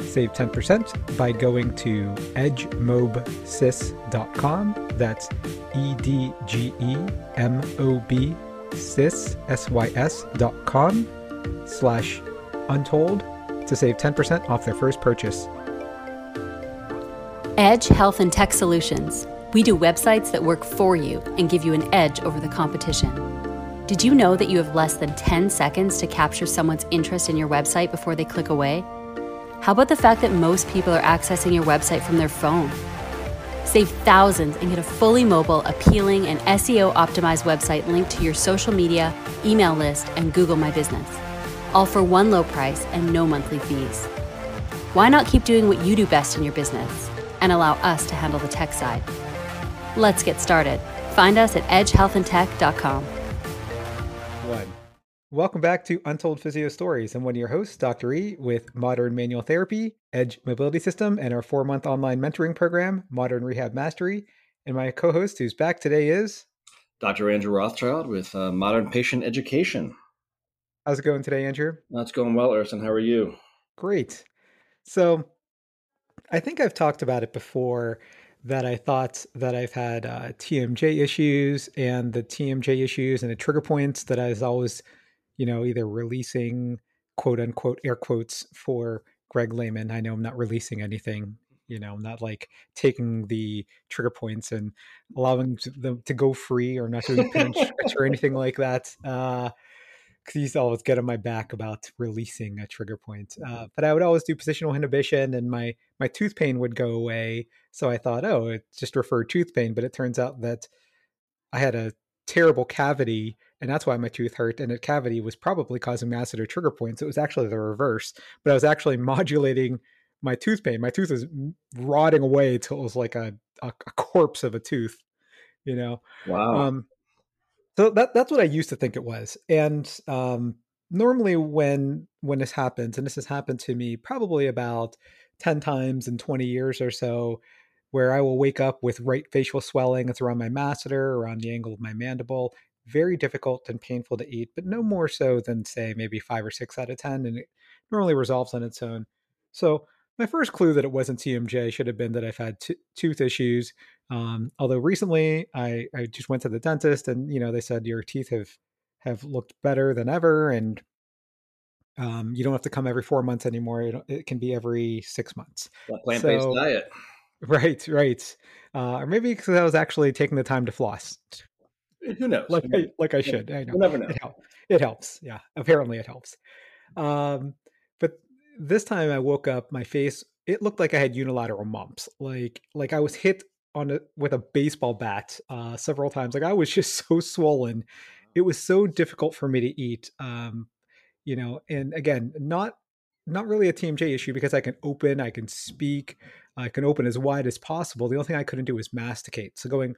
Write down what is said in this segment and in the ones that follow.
save 10% by going to edgemobsys.com. That's E D G E M O B sys, dot com slash untold to save 10% off their first purchase. Edge Health and Tech Solutions. We do websites that work for you and give you an edge over the competition. Did you know that you have less than 10 seconds to capture someone's interest in your website before they click away? How about the fact that most people are accessing your website from their phone? Save thousands and get a fully mobile, appealing, and SEO optimized website linked to your social media, email list, and Google My Business. All for one low price and no monthly fees. Why not keep doing what you do best in your business and allow us to handle the tech side? Let's get started. Find us at edgehealthandtech.com. One. Welcome back to Untold Physio Stories. I'm one of your hosts, Dr. E, with Modern Manual Therapy, Edge Mobility System, and our four month online mentoring program, Modern Rehab Mastery. And my co host who's back today is Dr. Andrew Rothschild with uh, Modern Patient Education. How's it going today, Andrew? That's going well, Erson. How are you? Great. So I think I've talked about it before that I thought that I've had uh, TMJ issues and the TMJ issues and the trigger points that I was always, you know, either releasing quote unquote air quotes for Greg Lehman. I know I'm not releasing anything, you know, I'm not like taking the trigger points and allowing them to go free or not doing pinch or anything like that. Uh, because he's always get on my back about releasing a trigger point. Uh, but I would always do positional inhibition, and my my tooth pain would go away. So I thought, oh, it just referred tooth pain. But it turns out that I had a terrible cavity, and that's why my tooth hurt. And a cavity was probably causing masseter trigger points. It was actually the reverse, but I was actually modulating my tooth pain. My tooth was rotting away till it was like a, a, a corpse of a tooth. You know. Wow. Um, so that that's what I used to think it was. And um, normally when when this happens, and this has happened to me probably about 10 times in 20 years or so, where I will wake up with right facial swelling. It's around my masseter, around the angle of my mandible. Very difficult and painful to eat, but no more so than say maybe five or six out of 10. And it normally resolves on its own. So my first clue that it wasn't TMJ should have been that I've had t- tooth issues. Um, although recently I, I just went to the dentist and, you know, they said your teeth have, have looked better than ever. And um, you don't have to come every four months anymore. It, it can be every six months. Plant based so, diet. Right, right. Uh, or maybe because I was actually taking the time to floss. Who knows? Like, I, like I should. I know. You never know. It, help, it helps. Yeah, apparently it helps. Um, but this time I woke up, my face it looked like I had unilateral mumps. Like like I was hit on a, with a baseball bat uh, several times. Like I was just so swollen. It was so difficult for me to eat. Um, you know, and again, not not really a TMJ issue because I can open, I can speak, I can open as wide as possible. The only thing I couldn't do was masticate. So going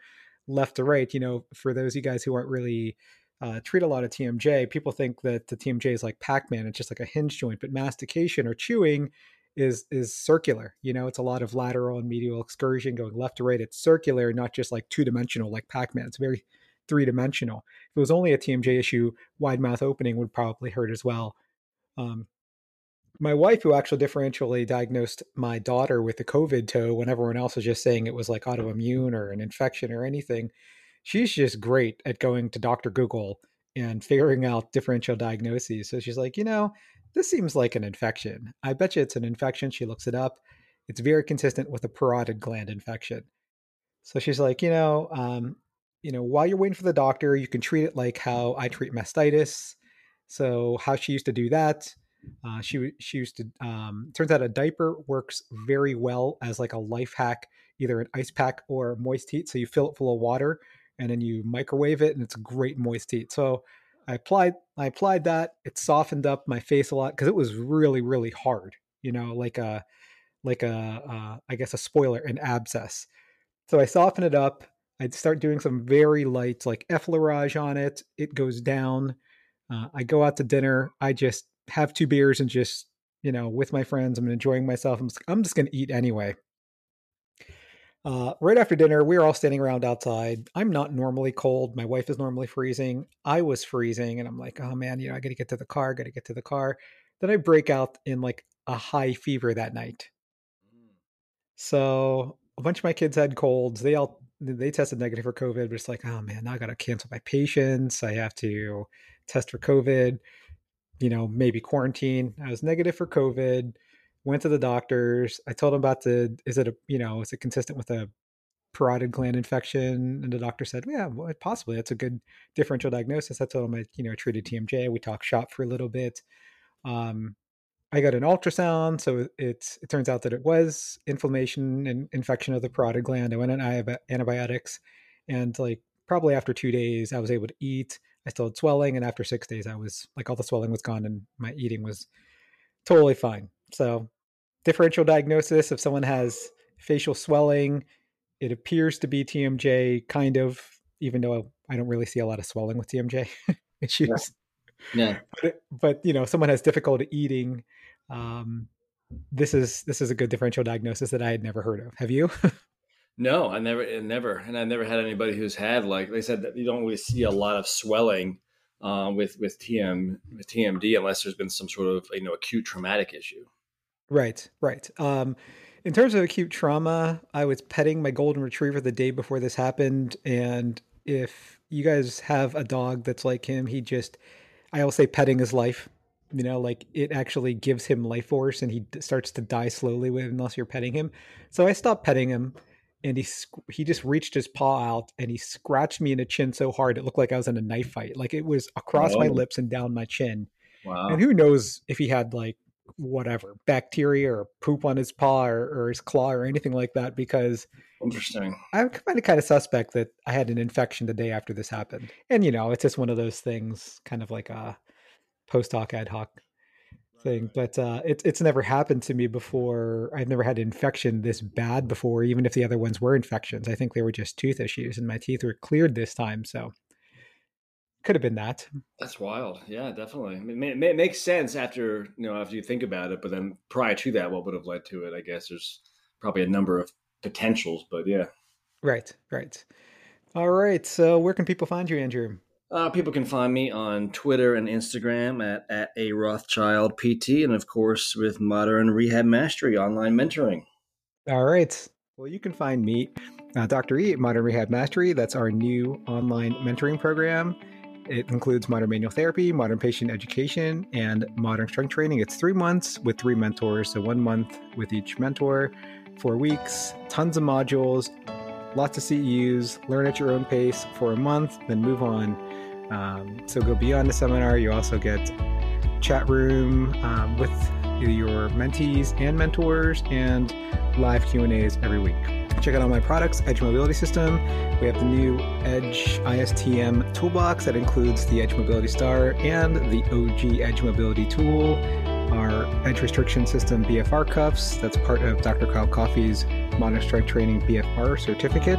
left to right, you know, for those of you guys who aren't really uh, treat a lot of TMJ, people think that the TMJ is like Pac-Man, it's just like a hinge joint, but mastication or chewing is is circular. You know, it's a lot of lateral and medial excursion going left to right. It's circular, not just like two dimensional like Pac-Man. It's very three dimensional. If it was only a TMJ issue, wide mouth opening would probably hurt as well. Um, my wife, who actually differentially diagnosed my daughter with the COVID toe when everyone else was just saying it was like autoimmune or an infection or anything, she's just great at going to Dr. Google and figuring out differential diagnoses. So she's like, you know, this seems like an infection. I bet you it's an infection. She looks it up. It's very consistent with a parotid gland infection. So she's like, you know, um, you know, while you're waiting for the doctor, you can treat it like how I treat mastitis. So how she used to do that, uh, she she used to. Um, turns out a diaper works very well as like a life hack, either an ice pack or moist heat. So you fill it full of water and then you microwave it, and it's great moist heat. So I applied I applied that. It softened up my face a lot because it was really really hard. You know, like a like a uh, I guess a spoiler, an abscess. So I soften it up. I'd start doing some very light like effleurage on it. It goes down. Uh, I go out to dinner. I just have two beers and just you know with my friends. I'm enjoying myself. I'm just, I'm just gonna eat anyway. Uh, right after dinner, we were all standing around outside. I'm not normally cold. My wife is normally freezing. I was freezing, and I'm like, oh man, you know, I got to get to the car. Got to get to the car. Then I break out in like a high fever that night. So a bunch of my kids had colds. They all they tested negative for COVID, but it's like, oh man, now I got to cancel my patients. I have to test for COVID. You know, maybe quarantine. I was negative for COVID. Went to the doctors. I told them about the. Is it a you know is it consistent with a parotid gland infection? And the doctor said, yeah, well, possibly. That's a good differential diagnosis. I told him I you know treated TMJ. We talked shop for a little bit. Um, I got an ultrasound, so it's it turns out that it was inflammation and infection of the parotid gland. I went on antibiotics, and like probably after two days, I was able to eat. I still had swelling, and after six days, I was like all the swelling was gone, and my eating was totally fine. So, differential diagnosis: if someone has facial swelling, it appears to be TMJ, kind of. Even though I don't really see a lot of swelling with TMJ issues. Yeah. But, but, you know, someone has difficulty eating. Um, this is this is a good differential diagnosis that I had never heard of. Have you? no, I never, never, and I never had anybody who's had like they said that you don't really see a lot of swelling uh, with with TM with TMD unless there's been some sort of you know acute traumatic issue. Right, right. Um, in terms of acute trauma, I was petting my golden retriever the day before this happened, and if you guys have a dog that's like him, he just I will say petting his life. You know, like it actually gives him life force, and he starts to die slowly with unless you're petting him. So I stopped petting him, and he he just reached his paw out and he scratched me in the chin so hard it looked like I was in a knife fight. Like it was across oh. my lips and down my chin. Wow. And who knows if he had like whatever bacteria or poop on his paw or, or his claw or anything like that because Interesting. I'm kind of kind of suspect that I had an infection the day after this happened, and you know, it's just one of those things, kind of like a post hoc ad hoc thing. But uh, it's it's never happened to me before. I've never had an infection this bad before, even if the other ones were infections. I think they were just tooth issues, and my teeth were cleared this time, so could have been that. That's wild. Yeah, definitely. I mean, it, makes sense after you know after you think about it, but then prior to that, what would have led to it? I guess there's probably a number of potentials, but yeah. Right, right. All right. So where can people find you, Andrew? Uh, people can find me on Twitter and Instagram at, at a Rothschild PT, and of course with Modern Rehab Mastery online mentoring. All right. Well, you can find me, uh, Dr. E, at Modern Rehab Mastery. That's our new online mentoring program. It includes modern manual therapy, modern patient education, and modern strength training. It's three months with three mentors, so one month with each mentor four weeks, tons of modules, lots of CEUs, learn at your own pace for a month, then move on. Um, so go beyond the seminar. You also get chat room um, with your mentees and mentors and live Q&As every week. Check out all my products, Edge Mobility System. We have the new Edge ISTM toolbox that includes the Edge Mobility Star and the OG Edge Mobility tool our edge restriction system BFR cuffs. That's part of Dr. Kyle Coffey's Modern Strength Training BFR certificate.